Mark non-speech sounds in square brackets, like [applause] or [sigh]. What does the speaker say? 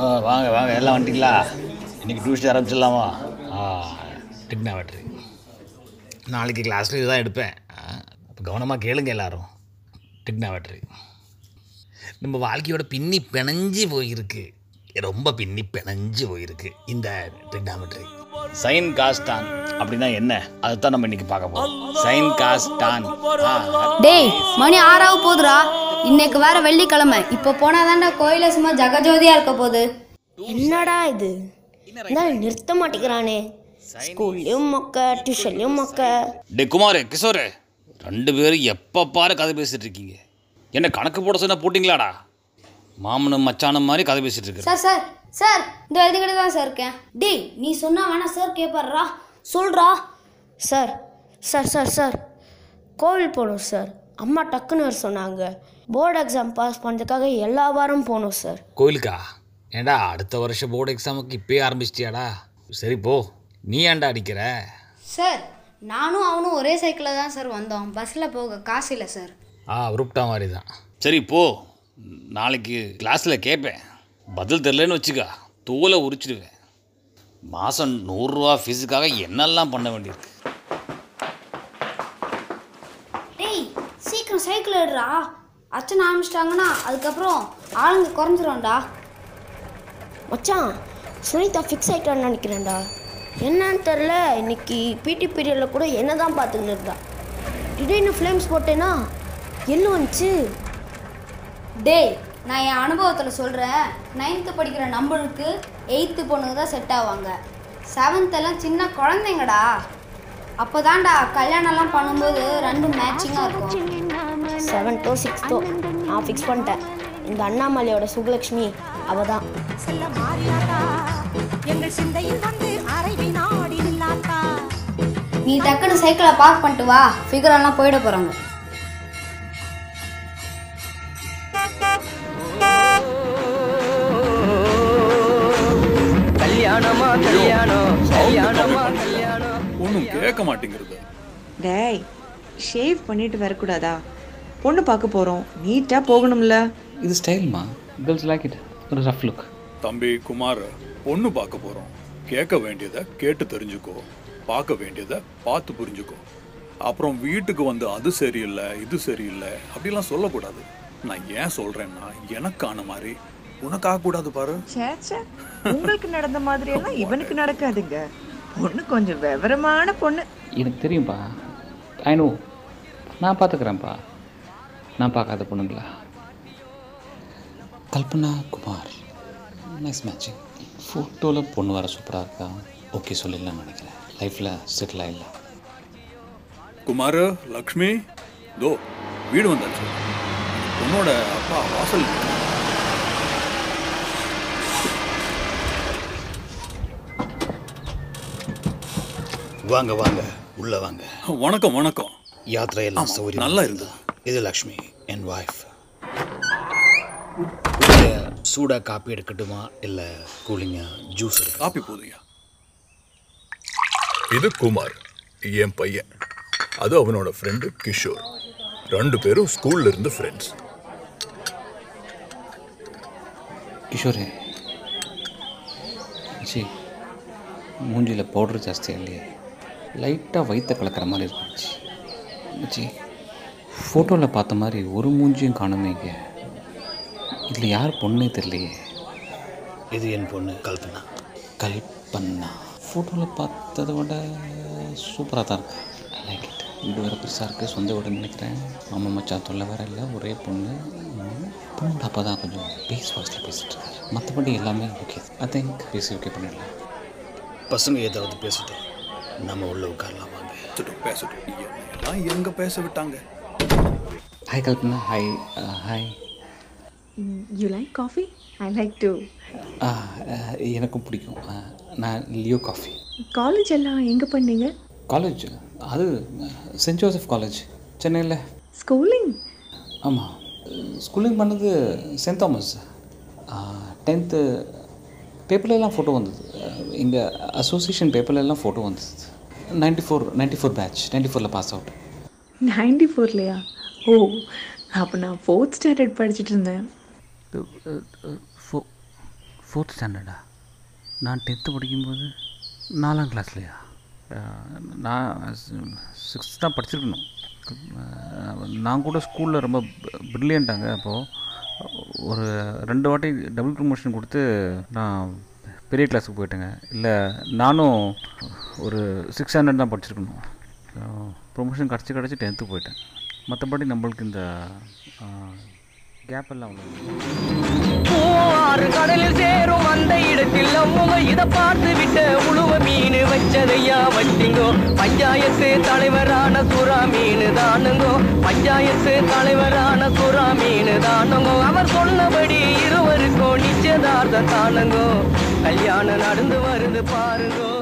ஆ வாங்க வாங்க எல்லாம் வந்துட்டீங்களா? இன்றைக்கி டியூஷன் ஆரம்பிச்சிடலாமா? ஆ டிக்னா வெட்ரி நாளைக்கு கிளாஸில் இதுதான் எடுப்பேன். இப்போ கவனமாக கேளுங்க எல்லாரும். டிக்னா பேட்டரி நம்ம வாழ்க்கையோட பின்னி பிணைஞ்சு போயிருக்கு. ரொம்ப பின்னி பிணைஞ்சு போயிருக்கு. இந்த டிக்னாமெட்ரி சைன் காஸ்டான் அப்படின்னா என்ன? அதுதான் நம்ம இன்னைக்கு பார்க்க போறோம். சைன் காஸ்டான் டேய் மணி ஆறாவது போகுதுடா. இன்னைக்கு வேற வெள்ளிக்கிழமை. இப்போ போனாதான்டா கோயில சும்மா ஜகஜோதியா இருக்க போகுது. என்னடா இது? இந்த நிறுத்த மாட்டேங்கிறானே. ஸ்கூல்லையும் மொக்க டியூஷன்லையும் மொக்க. டே குமார் கிஷோர் ரெண்டு பேரும் எப்போ பாரு கதை பேசிட்டு இருக்கீங்க. என்ன கணக்கு போட சொன்னா போட்டிங்களாடா? மாமனும் மச்சானும் மாதிரி கதை பேசிட்டு இருக்கு சார் சார் சார் இந்த எழுதிக்கிட்டு தான் சார் இருக்கேன். டேய் நீ சொன்னா வேணா சார் கேட்பாருடா சொல்றா. சார் சார் சார் சார் கோவில் போகணும் சார். அம்மா டக்குன்னு வர சொன்னாங்க. போர்டு எக்ஸாம் பாஸ் பண்ணுறதுக்காக எல்லா வாரம் போகணும் சார். கோயிலுக்கா? ஏண்டா அடுத்த வருஷம் போர்டு எக்ஸாமுக்கு இப்பயே ஆரம்பிச்சிட்டியாடா? சரி போ. நீ ஏன்டா அடிக்கிற? சார் நானும் அவனும் ஒரே சைக்கிளில் தான் சார் வந்தோம். பஸ்ஸில் போக காசு இல்லை சார். ஆ உருப்பிட்டா மாதிரி தான் சரி போ. நாளைக்கு கிளாஸில் கேட்பேன் பதில் தெரிலன்னு வச்சுக்கா தோலை உரிச்சிடுவேன். மாதம் நூறுரூவா ஃபீஸுக்காக என்னெல்லாம் பண்ண வேண்டியிருக்கு டேய் சைக்கிள் எடுறா அச்சனை ஆரம்பிச்சிட்டாங்கன்னா அதுக்கப்புறம் ஆளுங்க குறைஞ்சிரும்டா. மச்சான் சுனிதா ஃபிக்ஸ் ஆகிட்டான்னு நினைக்கிறேன்டா. என்னன்னு தெரில இன்னைக்கு பிடி பீரியடில் கூட என்ன தான் பார்த்துக்கிட்டு இருந்தா. திடீர்னு ஃப்ளேம்ஸ் போட்டேன்னா என்ன வந்துச்சு? டேய் நான் என் அனுபவத்தில் சொல்கிறேன் நைன்த்து படிக்கிற நம்மளுக்கு எயித்து பொண்ணுங்க தான் செட் ஆவாங்க. செவன்த் எல்லாம் சின்ன குழந்தைங்கடா. அப்போதான்டா கல்யாணம்லாம் பண்ணும்போது ரெண்டும் மேட்சிங்காக இருக்கும். செவன்த்தோ சிக்ஸ்த்தோ நான் ஃபிக்ஸ் பண்ணிட்டேன். இந்த அண்ணாமலையோட சுகலக்ஷ்மி அவ தான் நீ டக்குன்னு சைக்கிளை பார்க் பண்ணிட்டு வா. ஃபிகரெல்லாம் போயிட போகிறாங்க கல்யாணமா கல்யாணம் கல்யாணமா கல்யாணம். ஒன்றும் கேட்க மாட்டேங்கிறது டேய் ஷேவ் பண்ணிட்டு வரக்கூடாதா? பொண்ணு பார்க்க போகிறோம் நீட்டாக போகணும்ல. இது ஸ்டைல்மா கேர்ள்ஸ் லைக் இட் ஒரு ரஃப் லுக் தம்பி குமார் பொண்ணு பார்க்க போறோம். கேட்க வேண்டியதை கேட்டு தெரிஞ்சுக்கோ. பார்க்க வேண்டியதை பார்த்து புரிஞ்சுக்கோ. அப்புறம் வீட்டுக்கு வந்து அது சரியில்லை இது சரியில்லை அப்படிலாம் சொல்லக்கூடாது. நான் ஏன் சொல்றேன்னா எனக்கான மாதிரி. உனக்கு ஆகக்கூடாது பாரு. ச்சே ச்சே. உங்களுக்கு நடந்த மாதிரி எல்லாம் [laughs] இவனுக்கு நடக்காதுங்க. பொண்ணு கொஞ்சம் விவரமான பொண்ணு. எனக்கு தெரியும்ப்பா ஐ நோ நான் பார்த்துக்கிறேன்ப்பா நான் பார்க்காத பொண்ணுங்களா? கல்பனா குமார். நைஸ் மேட்சிங் ஃபோட்டோவில் பொண்ணு வர சூப்பராக இருக்கா? ஓகே சொல்லிடலாம்னு நினைக்கிறேன். லைஃப்பில் செட்டில் ஆகிடலாம் குமார் லக்ஷ்மி தோ வீடு வந்தாச்சு. உன்னோட அப்பா வாசல். வாங்க வாங்க. உள்ள வாங்க. வணக்கம் வணக்கம். யாத்திரையெல்லாம் ஆமா, சௌகரியம் நல்லா இருந்தது. இது லக்ஷ்மி. என் வைஃப் சூடாக காப்பி எடுக்கட்டுமா? இல்லை கூலிங்காக ஜூஸ் எடுக்க காப்பி போதுயா இது குமார் என் பையன். அது அவனோட ஃப்ரெண்டு கிஷோர். ரெண்டு பேரும் ஸ்கூல்ல இருந்து ஃப்ரெண்ட்ஸ் கிஷோரே ஜி மூஞ்சியில் பவுடர் ஜாஸ்தியாக இல்லையே. லைட்டாக வயிற்ற கலக்கிற மாதிரி இருந்துச்சு ஜி ஃபோட்டோவில் பார்த்த மாதிரி ஒரு மூஞ்சியும் காணுமே இங்கே. இதில் யார் பொண்ணே தெரியலையே. இது என் பொண்ணு கல்பனா. கல்பனா. ஃபோட்டோவில் பார்த்ததை விட சூப்பராக தான் இருக்கு. ஐ லைக் இட் வீடு வேறு பெருசாக இருக்குது சொந்த வீடு நினைக்கிறேன். மாமா மச்சான் தொல்லை வேற இல்லை. ஒரே பொண்ணு. பொண்ணோட அப்பா தான் கொஞ்சம் பேஸ் வாய்ஸில் பேசிகிட்டு இருக்காரு. மற்றபடி எல்லாமே ஓகே ஐ திங்க் பேசி ஓகே பண்ணிடலாம். பசங்க ஏதாவது பேசட்டும். நம்ம உள்ள உட்காரலாம் வாங்க. பேசட்டும் பேசட்டும். எல்லாம் எங்க பேச விட்டாங்க. Hi Kalpana hi hi you like coffee I like to எனக்கும் பிடிக்கும். ஆ, நான் லியோ காஃபி காலேஜ் எல்லாம் எங்கே பண்ணீங்க? காலேஜ் அது சென்ட் ஜோசப் காலேஜ் சென்னையில். ஸ்கூலிங் ஆமாம் ஸ்கூலிங் பண்ணது சென்ட் தாமஸ் டென்த்து பேப்பர்லலாம் ஃபோட்டோ வந்தது. எங்கள் அசோசியேஷன் பேப்பர்லலாம் ஃபோட்டோ வந்தது ninety four ninety four batch ninety ஃபோரில் பாஸ் அவுட் நைன்டி ஃபோர்லையா ஓ அப்போ நான் ஃபோர்த் ஸ்டாண்டர்ட் படிச்சுட்டு இருந்தேன். ஃபோர்த் ஸ்டாண்டர்டா நான் டென்த்து படிக்கும்போது நாலாம் கிளாஸ்லையா நான் சிக்ஸ்த் தான் படிச்சிருக்கணும். நான் கூட ஸ்கூலில் ரொம்ப ப்ரில்லியண்ட்டாங்க அப்போது ஒரு ரெண்டு வாட்டி டபுள் ப்ரமோஷன் கொடுத்து நான் பெரிய கிளாஸுக்கு போயிட்டேங்க. இல்லை நானும் ஒரு சிக்ஸ் ஹண்ட்ரட் தான் படிச்சிருக்கணும். ப்ரொமோஷன் கிடச்சி கிடச்சி டென்த்து போயிட்டேன். மற்றபடி நம்மளுக்கு இந்த கேப் எல்லாம் ஆறு கடலில் சேரும் அந்த இடத்தில் அம்முக இதை பார்த்து விட்ட உழுவ மீன் வச்சதையா வட்டிங்கோ பஞ்சாயத்து தலைவரான சுறா மீன் தானுங்கோ? பஞ்சாயத்து தலைவரான சுறா மீன் தானுங்கோ? அவர் சொன்னபடி இருவருக்கும் நிச்சயதார்த்தம் தானுங்கோ? கல்யாணம் நடந்து வருது பாருங்கோ?